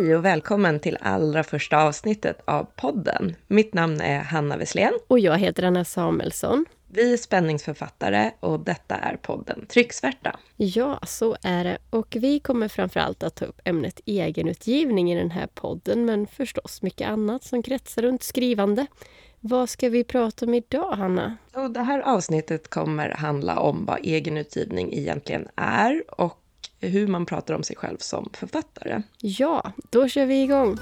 Hej och välkommen till allra första avsnittet av podden. Mitt namn är Hanna Wesslén. Och jag heter Anna Samuelsson. Vi är spänningsförfattare och detta är podden Trycksvärta. Ja, så är det. Och vi kommer framförallt att ta upp ämnet egenutgivning i den här podden, men förstås mycket annat som kretsar runt skrivande. Vad ska vi prata om idag, Hanna? Och det här avsnittet kommer handla om vad egenutgivning egentligen är och hur man pratar om sig själv som författare. Ja, då kör vi igång!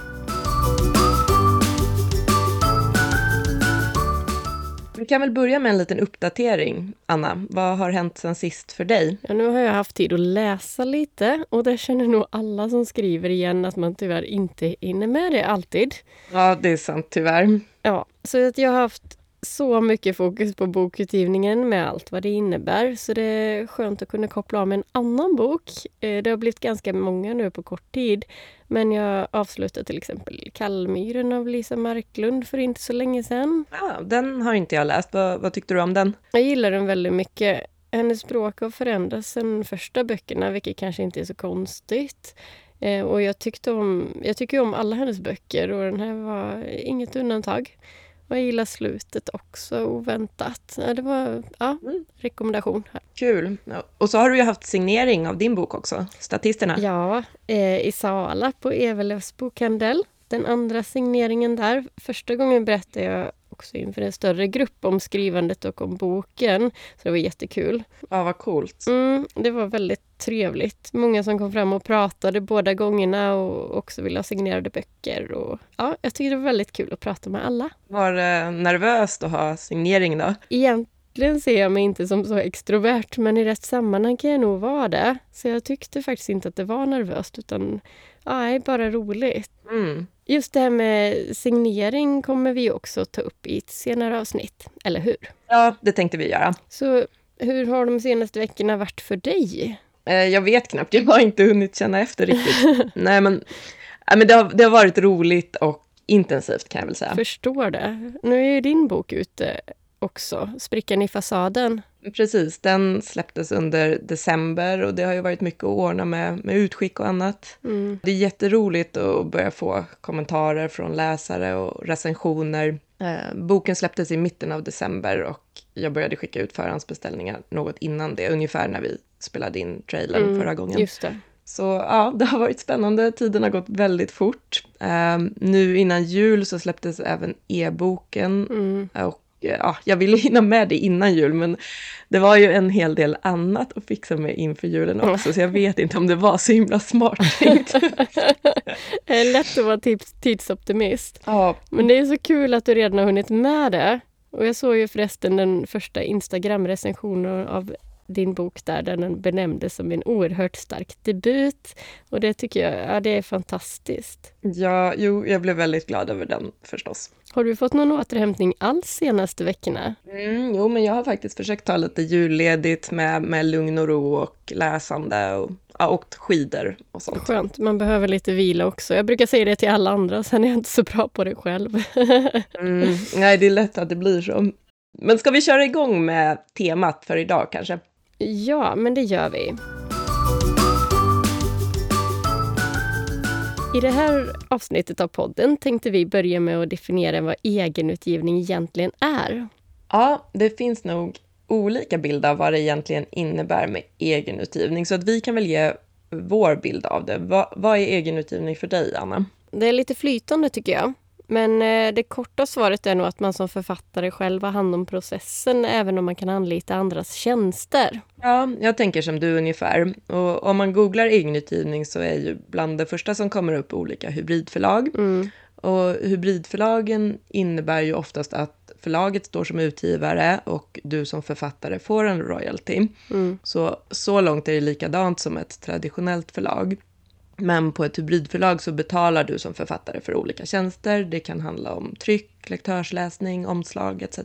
Vi kan väl börja med en liten uppdatering. Anna, vad har hänt sen sist för dig? Ja, nu har jag haft tid att läsa lite och det känner nog alla som skriver igen att man tyvärr inte hinner med det alltid. Ja, det är sant tyvärr. Ja, så att jag har haft så mycket fokus på bokutgivningen med allt vad det innebär. Så det är skönt att kunna koppla av med en annan bok. Eh, det har blivit ganska många nu på kort tid. Men jag avslutade till exempel Kallmyren av Lisa Marklund för inte så länge sedan. Ja, den har inte jag läst. Vad, vad tyckte du om den? Jag gillar den väldigt mycket. Hennes språk har förändrats sen första böckerna, vilket kanske inte är så konstigt. Eh, och jag, tyckte om, jag tycker om alla hennes böcker och den här var inget undantag. Jag gillar slutet också, oväntat. Ja, det var ja, mm. rekommendation. Här. Kul. Och så har du ju haft signering av din bok också, Statisterna. Ja, eh, i Sala på Evelövs bokhandel. Den andra signeringen där. Första gången berättade jag också inför en större grupp om skrivandet och om boken. Så det var jättekul. Ja, vad coolt. Mm, det var väldigt trevligt. Många som kom fram och pratade båda gångerna och också ville ha signerade böcker. Och, ja, jag tyckte det var väldigt kul att prata med alla. Var det nervöst att ha signering då? Egentligen ser jag mig inte som så extrovert, men i rätt sammanhang kan jag nog vara det. Så jag tyckte faktiskt inte att det var nervöst, utan nej, bara roligt. Mm. Just det här med signering kommer vi också ta upp i ett senare avsnitt, eller hur? Ja, det tänkte vi göra. Så hur har de senaste veckorna varit för dig? Eh, jag vet knappt, jag har inte hunnit känna efter riktigt. Nej, men, men det, har, det har varit roligt och intensivt kan jag väl säga. Förstår det. Nu är ju din bok ute också, Sprickan i fasaden. Precis, den släpptes under december och det har ju varit mycket att ordna med, med utskick och annat. Mm. Det är jätteroligt att börja få kommentarer från läsare och recensioner. Eh, boken släpptes i mitten av december och jag började skicka ut förhandsbeställningar något innan det, ungefär när vi spelade in trailern mm, förra gången. Just det. Så ja, det har varit spännande. Tiden har gått väldigt fort. Um, nu innan jul så släpptes även e-boken mm. och ja, jag ville hinna med det innan jul, men det var ju en hel del annat att fixa med inför julen också, så jag vet inte om det var så himla smart tänkt. det är lätt att vara tidsoptimist. Ja. Men det är så kul att du redan har hunnit med det. Och jag såg ju förresten den första Instagram-recensionen av din bok där, där den benämndes som en oerhört stark debut. Och det tycker jag ja, det är fantastiskt. Ja, jo, jag blev väldigt glad över den förstås. Har du fått någon återhämtning alls senaste veckorna? Mm, jo, men jag har faktiskt försökt ta lite julledigt med, med lugn och ro och läsande och ja, åkt skidor och sånt. Skönt, man behöver lite vila också. Jag brukar säga det till alla andra, sen är jag inte så bra på det själv. mm, nej, det är lätt att det blir så. Men ska vi köra igång med temat för idag kanske? Ja, men det gör vi. I det här avsnittet av podden tänkte vi börja med att definiera vad egenutgivning egentligen är. Ja, det finns nog olika bilder av vad det egentligen innebär med egenutgivning, så att vi kan väl ge vår bild av det. Vad, vad är egenutgivning för dig, Anna? Det är lite flytande tycker jag. Men eh, det korta svaret är nog att man som författare själv har hand om processen även om man kan anlita andras tjänster. Ja, jag tänker som du ungefär. Och om man googlar egenutgivning så är ju bland det första som kommer upp olika hybridförlag. Mm. Och hybridförlagen innebär ju oftast att förlaget står som utgivare och du som författare får en royalty. Mm. Så, så långt är det likadant som ett traditionellt förlag. Men på ett hybridförlag så betalar du som författare för olika tjänster. Det kan handla om tryck, lektörsläsning, omslag etc.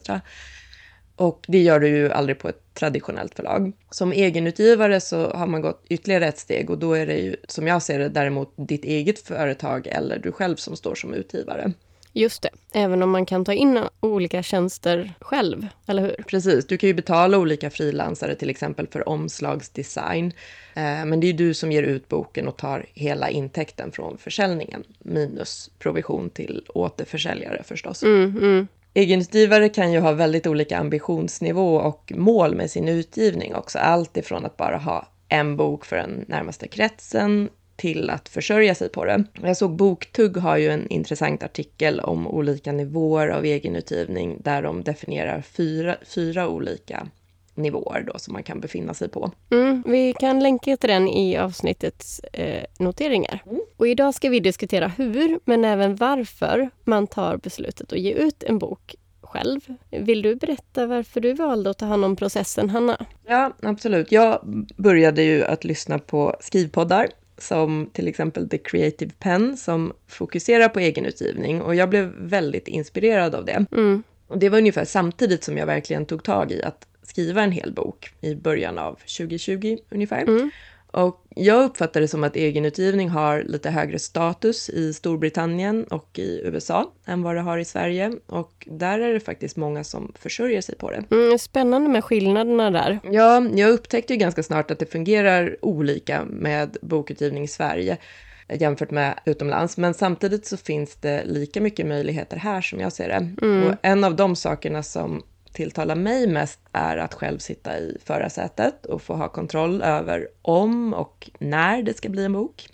Och det gör du ju aldrig på ett traditionellt förlag. Som egenutgivare så har man gått ytterligare ett steg och då är det ju, som jag ser det, däremot ditt eget företag eller du själv som står som utgivare. Just det, även om man kan ta in olika tjänster själv, eller hur? Precis, du kan ju betala olika frilansare till exempel för omslagsdesign. Eh, men det är du som ger ut boken och tar hela intäkten från försäljningen, minus provision till återförsäljare förstås. Mm, mm. Egenutgivare kan ju ha väldigt olika ambitionsnivå och mål med sin utgivning också. Allt ifrån att bara ha en bok för den närmaste kretsen till att försörja sig på det. Jag såg Boktugg har ju en intressant artikel om olika nivåer av egenutgivning där de definierar fyra, fyra olika nivåer då som man kan befinna sig på. Mm, vi kan länka till den i avsnittets eh, noteringar. Mm. Och idag ska vi diskutera hur, men även varför man tar beslutet att ge ut en bok själv. Vill du berätta varför du valde att ta hand om processen, Hanna? Ja, absolut. Jag började ju att lyssna på skrivpoddar som till exempel The Creative Pen som fokuserar på egenutgivning och jag blev väldigt inspirerad av det. Mm. Och det var ungefär samtidigt som jag verkligen tog tag i att skriva en hel bok i början av 2020 ungefär. Mm. Och jag uppfattar det som att egenutgivning har lite högre status i Storbritannien och i USA än vad det har i Sverige. Och där är det faktiskt många som försörjer sig på det. Mm, spännande med skillnaderna där. Ja, jag upptäckte ju ganska snart att det fungerar olika med bokutgivning i Sverige jämfört med utomlands. Men samtidigt så finns det lika mycket möjligheter här som jag ser det. Mm. Och en av de sakerna som tilltalar mig mest är att själv sitta i förarsätet och få ha kontroll över om och när det ska bli en bok.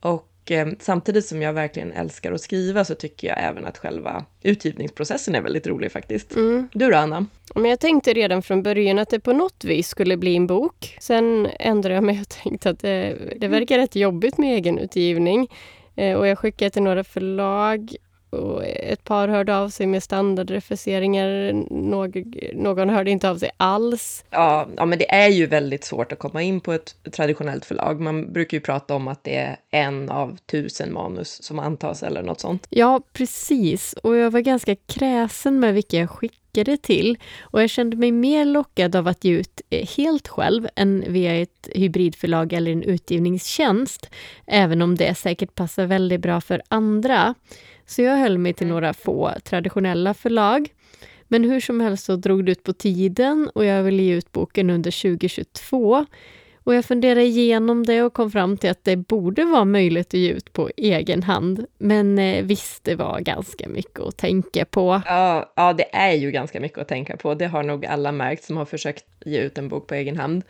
Och eh, samtidigt som jag verkligen älskar att skriva så tycker jag även att själva utgivningsprocessen är väldigt rolig faktiskt. Mm. Du då, Anna? Men jag tänkte redan från början att det på något vis skulle bli en bok. Sen ändrade jag mig och tänkte att det, det verkar rätt jobbigt med egenutgivning. Eh, och jag skickade till några förlag och ett par hörde av sig med standardrefuseringar. Någ, någon hörde inte av sig alls. Ja, ja, men det är ju väldigt svårt att komma in på ett traditionellt förlag. Man brukar ju prata om att det är en av tusen manus som antas eller något sånt. Ja, precis. Och jag var ganska kräsen med vilka jag skickade till. Och jag kände mig mer lockad av att ge ut eh, helt själv än via ett hybridförlag eller en utgivningstjänst. Även om det säkert passar väldigt bra för andra. Så jag höll mig till några få traditionella förlag. Men hur som helst så drog det ut på tiden och jag ville ge ut boken under 2022. Och jag funderade igenom det och kom fram till att det borde vara möjligt att ge ut på egen hand. Men eh, visst, det var ganska mycket att tänka på. Ja, ja, det är ju ganska mycket att tänka på. Det har nog alla märkt som har försökt ge ut en bok på egen hand.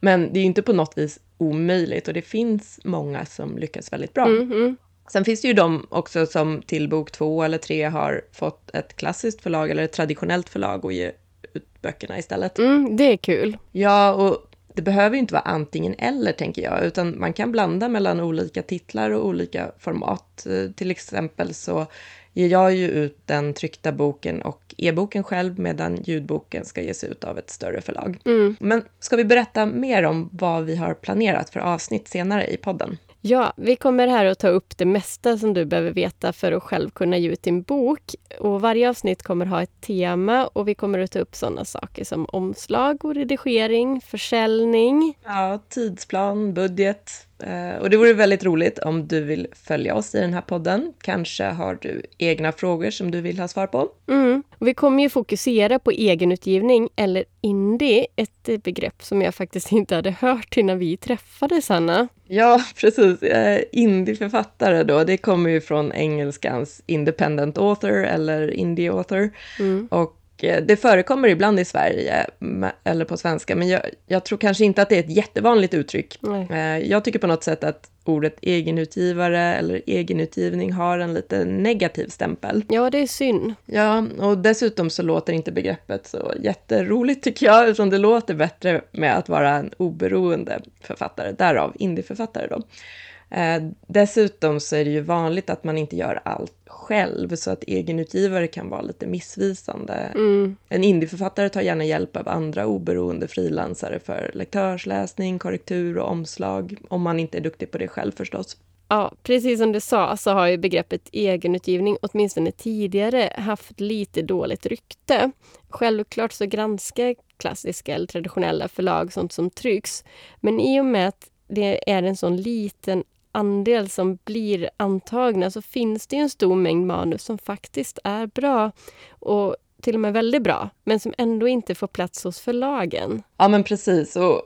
Men det är ju inte på något vis omöjligt och det finns många som lyckas väldigt bra. Mm, mm. Sen finns det ju de också som till bok två eller tre har fått ett klassiskt förlag eller ett traditionellt förlag och ge ut böckerna istället. Mm, det är kul. Ja, och det behöver ju inte vara antingen eller, tänker jag, utan man kan blanda mellan olika titlar och olika format. Eh, till exempel så ger jag ju ut den tryckta boken och e-boken själv, medan ljudboken ska ges ut av ett större förlag. Mm. Men ska vi berätta mer om vad vi har planerat för avsnitt senare i podden? Ja, vi kommer här att ta upp det mesta som du behöver veta för att själv kunna ge ut din bok. Och varje avsnitt kommer ha ett tema och vi kommer att ta upp sådana saker som omslag och redigering, försäljning. Ja, tidsplan, budget. Eh, och det vore väldigt roligt om du vill följa oss i den här podden. Kanske har du egna frågor som du vill ha svar på. Mm. Vi kommer ju fokusera på egenutgivning, eller indie, ett begrepp som jag faktiskt inte hade hört innan vi träffades, Hanna. Ja, precis. Eh, Indieförfattare då, det kommer ju från engelskans independent author eller indie author. Mm. Och det förekommer ibland i Sverige, eller på svenska, men jag, jag, tror kanske inte att det är ett jättevanligt uttryck. Nej. Eh, jag tycker på något sätt att ordet egenutgivare eller egenutgivning har en lite negativ stämpel. Ja, det är synd. Ja, och dessutom så låter inte begreppet så jätteroligt tycker jag, utan det låter bättre med att vara en oberoende författare, därav indieförfattare då. Eh, dessutom så är det ju vanligt att man inte gör allt själv, så att egenutgivare kan vara lite missvisande. Mm. En indieförfattare tar gärna hjälp av andra oberoende frilansare för lektörsläsning, korrektur och omslag, om man inte är duktig på det själv förstås. Ja, precis som du sa så har ju begreppet egenutgivning åtminstone tidigare haft lite dåligt rykte. Självklart så granskar klassiska eller traditionella förlag sånt som trycks, men i och med att det är en sån liten andel som blir antagna så finns det en stor mängd manus som faktiskt är bra och till och med väldigt bra, men som ändå inte får plats hos förlagen. Ja, men precis. Och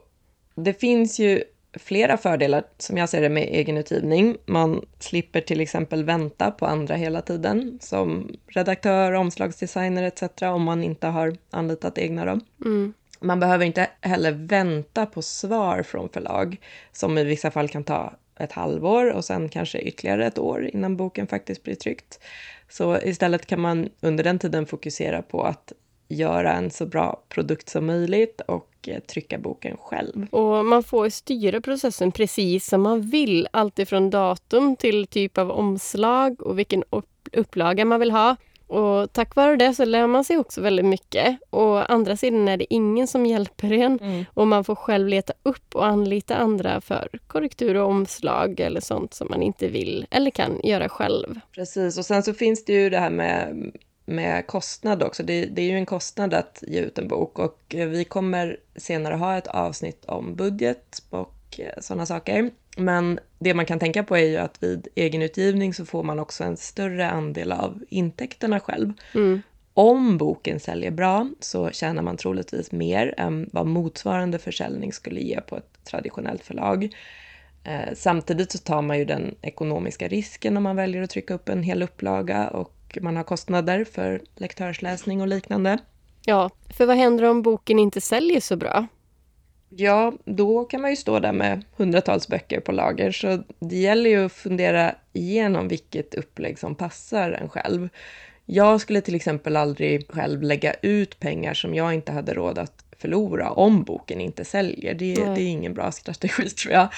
det finns ju flera fördelar, som jag ser det, med egenutgivning. Man slipper till exempel vänta på andra hela tiden, som redaktör, omslagsdesigner etc. om man inte har anlitat egna. Då. Mm. Man behöver inte heller vänta på svar från förlag, som i vissa fall kan ta ett halvår och sen kanske ytterligare ett år innan boken faktiskt blir tryckt. Så istället kan man under den tiden fokusera på att göra en så bra produkt som möjligt och eh, trycka boken själv. Och man får styra processen precis som man vill, alltifrån datum till typ av omslag och vilken upplaga man vill ha. Och tack vare det så lär man sig också väldigt mycket. Å andra sidan är det ingen som hjälper en mm. och man får själv leta upp och anlita andra för korrektur och omslag eller sånt som man inte vill eller kan göra själv. Precis, och sen så finns det ju det här med med kostnad också. Det, det, är ju en kostnad att ge ut en bok och vi kommer senare ha ett avsnitt om budget och sådana saker. Men det man kan tänka på är ju att vid egenutgivning så får man också en större andel av intäkterna själv. Mm. Om boken säljer bra så tjänar man troligtvis mer än vad motsvarande försäljning skulle ge på ett traditionellt förlag. Eh, samtidigt så tar man ju den ekonomiska risken om man väljer att trycka upp en hel upplaga och man har kostnader för lektörsläsning och liknande. Ja, för vad händer om boken inte säljer så bra? Ja, då kan man ju stå där med hundratals böcker på lager, så det gäller ju att fundera igenom vilket upplägg som passar en själv. Jag skulle till exempel aldrig själv lägga ut pengar som jag inte hade råd att förlora om boken inte säljer. Det, det, är ingen bra strategi tror jag.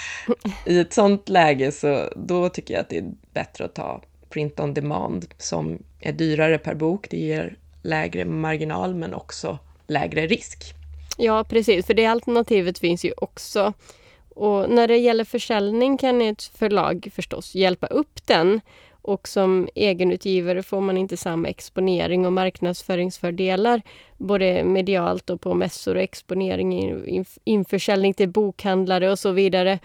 I ett sånt läge så då tycker jag att det är bättre att ta print on demand som är dyrare per bok. Det ger lägre marginal men också lägre risk. Ja, precis, för det alternativet finns ju också. Och när det gäller försäljning kan ett förlag förstås hjälpa upp den. Och som egenutgivare får man inte samma exponering och marknadsföringsfördelar både medialt och på mässor och exponering, införsäljning till bokhandlare och så vidare.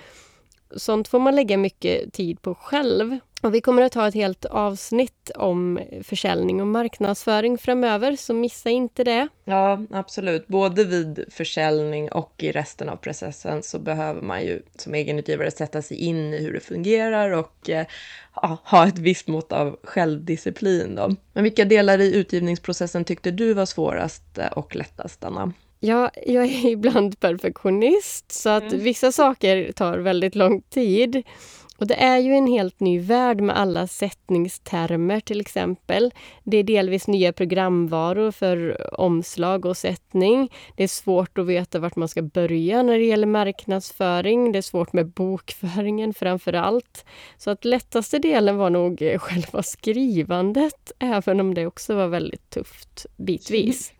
Sånt får man lägga mycket tid på själv. Och vi kommer att ha ett helt avsnitt om försäljning och marknadsföring framöver, så missa inte det. Ja, absolut. Både vid försäljning och i resten av processen så behöver man ju som egenutgivare sätta sig in i hur det fungerar och eh, ja, ha ett visst mått av självdisciplin. Då. Men vilka delar i utgivningsprocessen tyckte du var svårast och lättast, Anna? Ja, jag är ibland perfektionist, så att mm. vissa saker tar väldigt lång tid. Och det är ju en helt ny värld med alla sättningstermer till exempel. Det är delvis nya programvaror för omslag och sättning. Det är svårt att veta vart man ska börja när det gäller marknadsföring. Det är svårt med bokföringen framför allt. Så att lättaste delen var nog själva skrivandet, även om det också var väldigt tufft bitvis.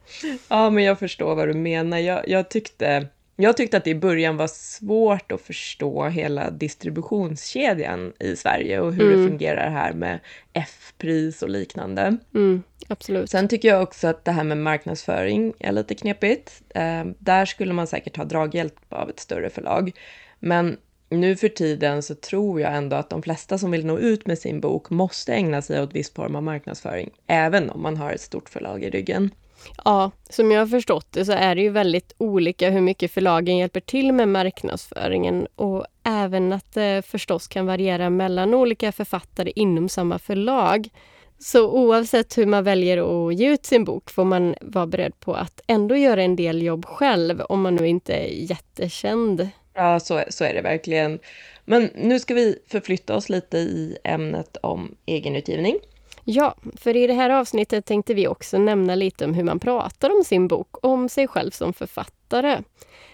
Ja, men jag förstår vad du menar. Jag, jag tyckte jag tyckte att det i början var svårt att förstå hela distributionskedjan i Sverige och hur mm. det fungerar här med F-pris och liknande. Mm, absolut. Sen tycker jag också att det här med marknadsföring är lite knepigt. Eh, där skulle man säkert ha draghjälp av ett större förlag. Men nu för tiden så tror jag ändå att de flesta som vill nå ut med sin bok måste ägna sig åt viss form av marknadsföring, även om man har ett stort förlag i ryggen. Ja, som jag har förstått det så är det ju väldigt olika hur mycket förlagen hjälper till med marknadsföringen och även att det förstås kan variera mellan olika författare inom samma förlag. Så oavsett hur man väljer att ge ut sin bok får man vara beredd på att ändå göra en del jobb själv om man nu inte är jättekänd. Ja, så, så är det verkligen. Men nu ska vi förflytta oss lite i ämnet om egenutgivning. Ja, för i det här avsnittet tänkte vi också nämna lite om hur man pratar om sin bok, om sig själv som författare.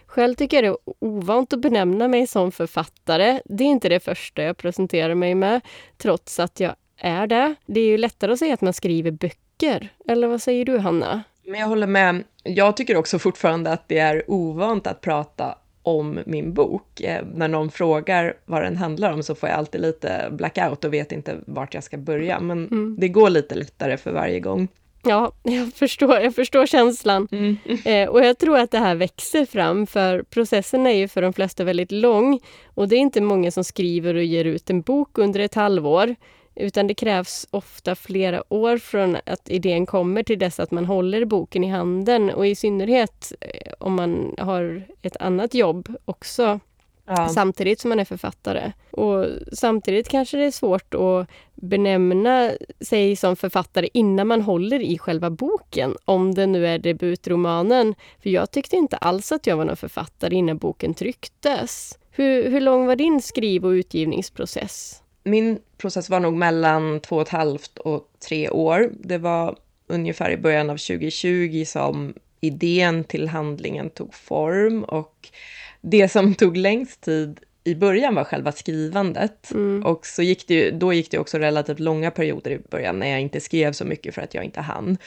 Själv tycker jag det är ovant att benämna mig som författare. Det är inte det första jag presenterar mig med, trots att jag är det. Det är ju lättare att säga att man skriver böcker. Eller vad säger du, Hanna? Men jag håller med. Jag tycker också fortfarande att det är ovant att prata om min bok. Eh, när någon frågar vad den handlar om så får jag alltid lite blackout och vet inte vart jag ska börja. Men mm. det går lite lättare för varje gång. Ja, jag förstår, jag förstår känslan. Mm. Eh, och jag tror att det här växer fram, för processen är ju för de flesta väldigt lång. Och det är inte många som skriver och ger ut en bok under ett halvår. Utan det krävs ofta flera år från att idén kommer till dess att man håller boken i handen. Och i synnerhet eh, om man har ett annat jobb också. Ja. Samtidigt som man är författare. Och samtidigt kanske det är svårt att benämna sig som författare innan man håller i själva boken. Om det nu är debutromanen. För jag tyckte inte alls att jag var någon författare innan boken trycktes. Hur, hur lång var din skriv och utgivningsprocess? Min process var nog mellan två och ett halvt och tre år. Det var ungefär i början av 2020 som idén till handlingen tog form och det som tog längst tid i början var själva skrivandet. Mm. Och så gick det, då gick det också relativt långa perioder i början när jag inte skrev så mycket för att jag inte hann.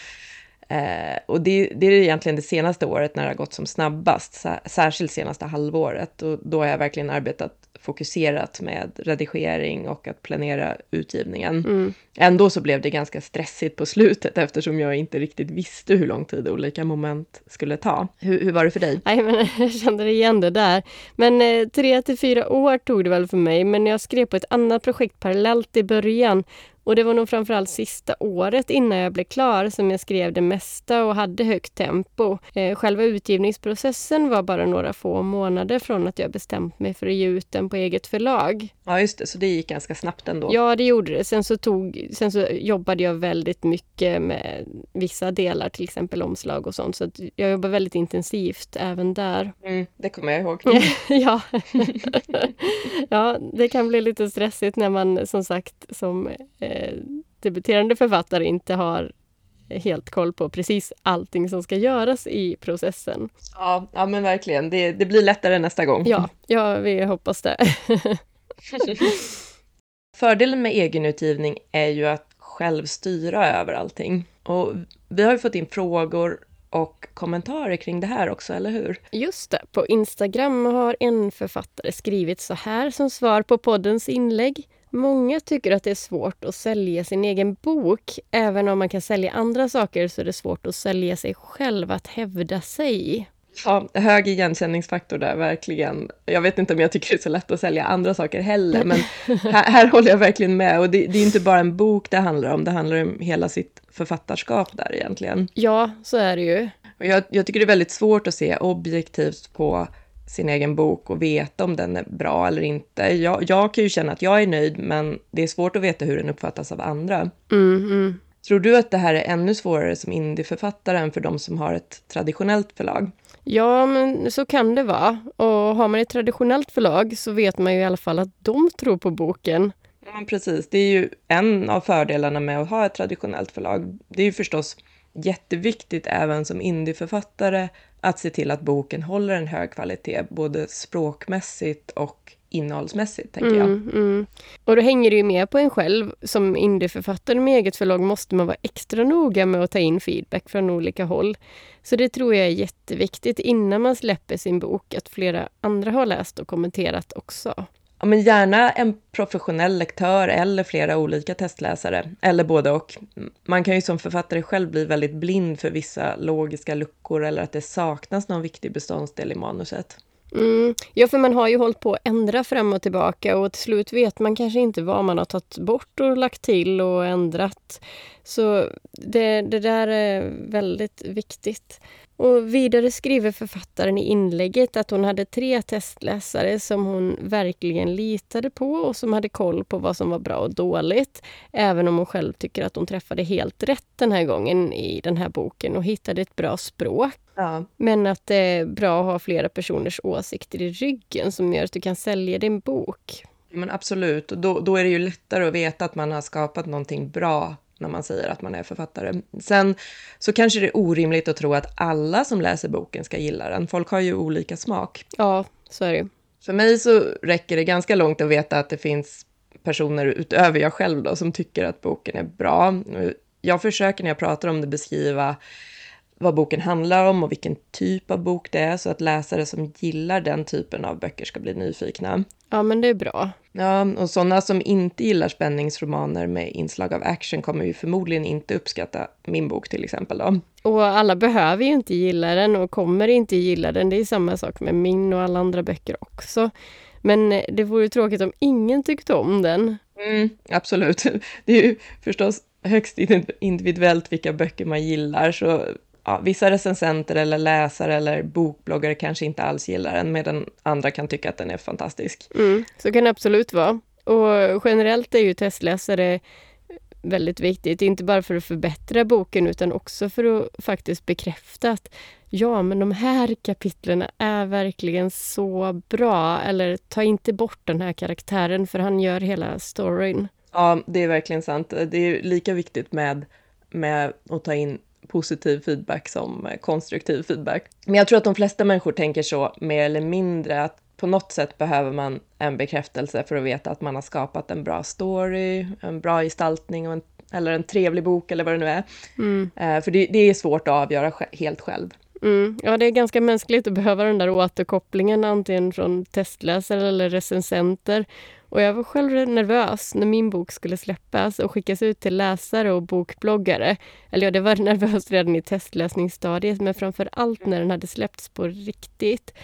Eh, och det, det, är egentligen det senaste året när det har gått som snabbast, särskilt senaste halvåret. Och då har jag verkligen arbetat fokuserat med redigering och att planera utgivningen. Mm. Ändå så blev det ganska stressigt på slutet eftersom jag inte riktigt visste hur lång tid olika moment skulle ta. Hur, hur var det för dig? Nej, men jag kände igen det där. Men eh, tre till fyra år tog det väl för mig, men jag skrev på ett annat projekt parallellt i början och det var nog framförallt sista året innan jag blev klar som jag skrev det mesta och hade högt tempo. Eh, själva utgivningsprocessen var bara några få månader från att jag bestämt mig för att ge ut den på eget förlag. Ja, just det, så det gick ganska snabbt ändå. Ja, det gjorde det. Sen så, tog, sen så jobbade jag väldigt mycket med vissa delar, till exempel omslag och sånt. Så jag jobbade väldigt intensivt även där. Mm, det kommer jag ihåg. ja. ja, det kan bli lite stressigt när man som sagt som eh, debuterande författare inte har helt koll på precis allting som ska göras i processen. Ja, ja men verkligen. Det, det blir lättare nästa gång. Ja, ja vi hoppas det. Fördelen med egenutgivning är ju att själv styra över allting. Och vi har ju fått in frågor och kommentarer kring det här också, eller hur? Just det. På Instagram har en författare skrivit så här som svar på poddens inlägg. Många tycker att det är svårt att sälja sin egen bok. Även om man kan sälja andra saker så är det svårt att sälja sig själv, att hävda sig. Ja, hög igenkänningsfaktor där, verkligen. Jag vet inte om jag tycker det är så lätt att sälja andra saker heller, men här, här håller jag verkligen med. Och det, det, är inte bara en bok det handlar om, det handlar om hela sitt författarskap där egentligen. Ja, så är det ju. Och jag, jag tycker det är väldigt svårt att se objektivt på sin egen bok och veta om den är bra eller inte. Jag, jag kan ju känna att jag är nöjd, men det är svårt att veta hur den uppfattas av andra. Mm, mm. Tror du att det här är ännu svårare som indieförfattare än för de som har ett traditionellt förlag? Ja, men så kan det vara. Och har man ett traditionellt förlag så vet man ju i alla fall att de tror på boken. Ja, men precis. Det är ju en av fördelarna med att ha ett traditionellt förlag. Det är ju förstås jätteviktigt även som indieförfattare att se till att boken håller en hög kvalitet, både språkmässigt och innehållsmässigt, tänker jag. Mm, mm. Och då hänger det ju med på en själv. Som indieförfattare med eget förlag måste man vara extra noga med att ta in feedback från olika håll. Så det tror jag är jätteviktigt innan man släpper sin bok, att flera andra har läst och kommenterat också. Ja, men gärna en professionell lektör eller flera olika testläsare, eller både och. Man kan ju som författare själv bli väldigt blind för vissa logiska luckor eller att det saknas någon viktig beståndsdel i manuset. Mm. Ja, för man har ju hållit på att ändra fram och tillbaka och till slut vet man kanske inte vad man har tagit bort och lagt till och ändrat. Så det, det där är väldigt viktigt. Och vidare skriver författaren i inlägget att hon hade tre testläsare som hon verkligen litade på och som hade koll på vad som var bra och dåligt. Även om hon själv tycker att hon träffade helt rätt den här gången i den här boken och hittade ett bra språk. Ja. Men att det är bra att ha flera personers åsikter i ryggen som gör att du kan sälja din bok. Men absolut, då, då är det ju lättare att veta att man har skapat någonting bra när man säger att man är författare. Sen så kanske det är orimligt att tro att alla som läser boken ska gilla den. Folk har ju olika smak. Ja, så är det För mig så räcker det ganska långt att veta att det finns personer utöver jag själv då, som tycker att boken är bra. Jag försöker när jag pratar om det beskriva vad boken handlar om och vilken typ av bok det är så att läsare som gillar den typen av böcker ska bli nyfikna. Ja, men det är bra. Ja, och sådana som inte gillar spänningsromaner med inslag av action kommer ju förmodligen inte uppskatta min bok till exempel. Då. Och alla behöver ju inte gilla den och kommer inte gilla den. Det är samma sak med min och alla andra böcker också. Men det vore tråkigt om ingen tyckte om den. Mm, absolut. Det är ju förstås högst individuellt vilka böcker man gillar, så ja, vissa recensenter eller läsare eller bokbloggare kanske inte alls gillar den, medan andra kan tycka att den är fantastisk. Mm, så kan det absolut vara. Och generellt är ju testläsare väldigt viktigt, inte bara för att förbättra boken utan också för att faktiskt bekräfta att ja, men de här kapitlen är verkligen så bra. Eller ta inte bort den här karaktären för han gör hela storyn. Ja, det är verkligen sant. Det är lika viktigt med, med att ta in positiv feedback som konstruktiv feedback. Men jag tror att de flesta människor tänker så mer eller mindre att på något sätt behöver man en bekräftelse för att veta att man har skapat en bra story, en bra gestaltning en, eller en trevlig bok eller vad det nu är. Mm. Uh, för det, det, är svårt att avgöra helt själv. Mm. Ja, det är ganska mänskligt att behöva den där återkopplingen antingen från testläsare eller recensenter. Och jag var själv nervös när min bok skulle släppas och skickas ut till läsare och bokbloggare. Eller ja, det var nervöst redan i testläsningsstadiet, men framför allt när den hade släppts på riktigt.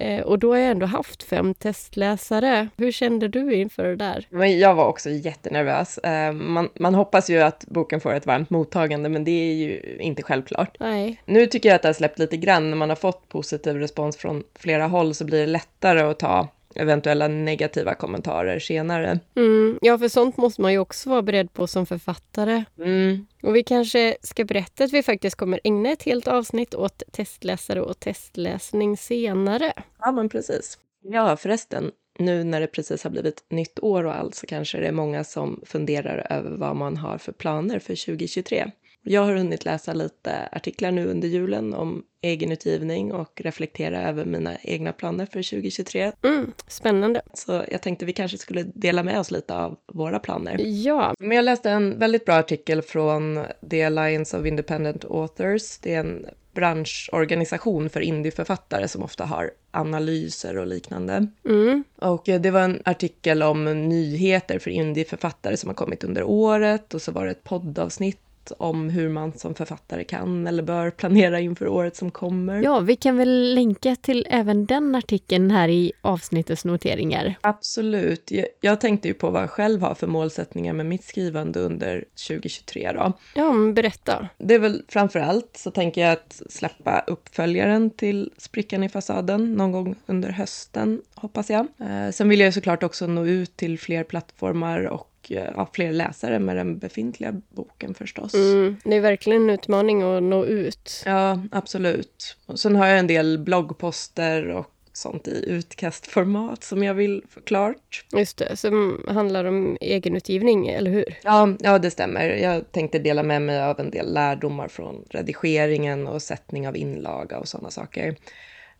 Eh, och då har jag ändå haft fem testläsare. Hur kände du inför det där? Jag var också jättenervös. Eh, man, man hoppas ju att boken får ett varmt mottagande, men det är ju inte självklart. Nej. Nu tycker jag att det har släppt lite grann. När man har fått positiv respons från flera håll så blir det lättare att ta eventuella negativa kommentarer senare. Mm, ja, för sånt måste man ju också vara beredd på som författare. Mm. Och vi kanske ska berätta att vi faktiskt kommer ägna ett helt avsnitt åt testläsare och testläsning senare. Ja, men precis. Ja, förresten, nu när det precis har blivit nytt år och allt så kanske det är många som funderar över vad man har för planer för 2023. Jag har hunnit läsa lite artiklar nu under julen om egenutgivning och reflektera över mina egna planer för 2023. Mm, spännande. Så jag tänkte vi kanske skulle dela med oss lite av våra planer. Ja. Men jag läste en väldigt bra artikel från The Alliance of Independent Authors. Det är en branschorganisation för indieförfattare som ofta har analyser och liknande. Mm. Och det var en artikel om nyheter för indieförfattare som har kommit under året och så var det ett poddavsnitt om hur man som författare kan eller bör planera inför året som kommer. Ja, vi kan väl länka till även den artikeln här i avsnittets noteringar. Absolut. Jag, jag tänkte ju på vad jag själv har för målsättningar med mitt skrivande under 2023 då. Ja, men berätta. Det är väl framför allt så tänker jag att släppa uppföljaren till Sprickan i fasaden någon gång under hösten, hoppas jag. Eh, sen vill jag såklart också nå ut till fler plattformar och Eh, ja, fler läsare med den befintliga boken förstås. Mm, det är verkligen en utmaning att nå ut. Ja, absolut. Och sen har jag en del bloggposter och sånt i utkastformat som jag vill få klart. Just det, som handlar om egenutgivning, eller hur? Ja, ja, det stämmer. Jag tänkte dela med mig av en del lärdomar från redigeringen och sättning av inlaga och sådana saker.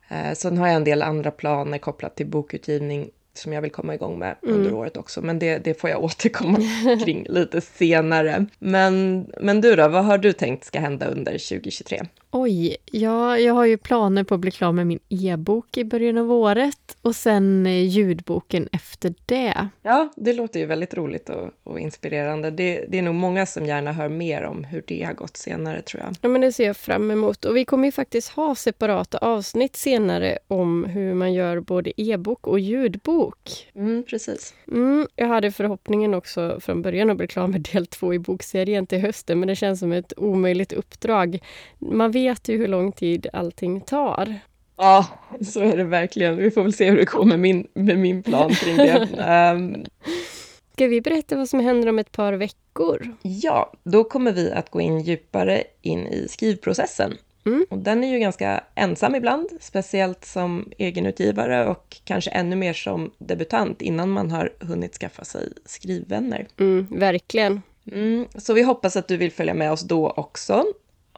Eh, sen har jag en del andra planer kopplat till bokutgivning som jag vill komma igång med mm. under året också. Men det, det får jag återkomma kring lite senare. Men, men du då, vad har du tänkt ska hända under 2023? Oj, ja, jag har ju planer på att bli klar med min e-bok i början av året och sen eh, ljudboken efter det. Ja, det låter ju väldigt roligt och, och inspirerande. Det, det, är nog många som gärna hör mer om hur det har gått senare tror jag. Ja, men det ser jag fram emot. Och vi kommer ju faktiskt ha separata avsnitt senare om hur man gör både e-bok och ljudbok. Mm, precis. Mm, jag hade förhoppningen också från början att bli klar med del två i bokserien till hösten, men det känns som ett omöjligt uppdrag. Man vet ju hur lång tid allting tar. Ja, så är det verkligen. Vi får väl se hur det går med min, med min plan kring det. um... Ska vi berätta vad som händer om ett par veckor? Ja, då kommer vi att gå in djupare in i skrivprocessen. Mm. Och den är ju ganska ensam ibland, speciellt som egenutgivare och kanske ännu mer som debutant innan man har hunnit skaffa sig skrivvänner. Mm, verkligen. Mm, så vi hoppas att du vill följa med oss då också.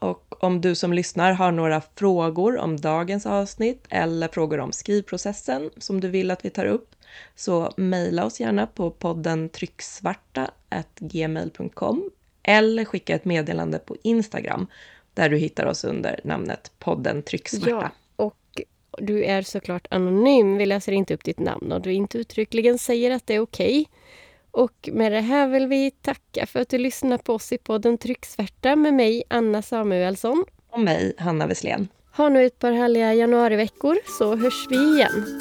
Och om du som lyssnar har några frågor om dagens avsnitt eller frågor om skrivprocessen som du vill att vi tar upp så mejla oss gärna på podden trycksvarta.gmail.com eller skicka ett meddelande på Instagram där du hittar oss under namnet podden trycksvarta. Ja, och du är såklart anonym. Vi läser inte upp ditt namn och du inte uttryckligen säger att det är okej. Och med det här vill vi tacka för att du lyssnar på oss i podden Trycksvärta med mig, Anna Samuelsson. Och mig, Hanna Wesslén. Ha nu ett par härliga januariveckor så hörs vi igen.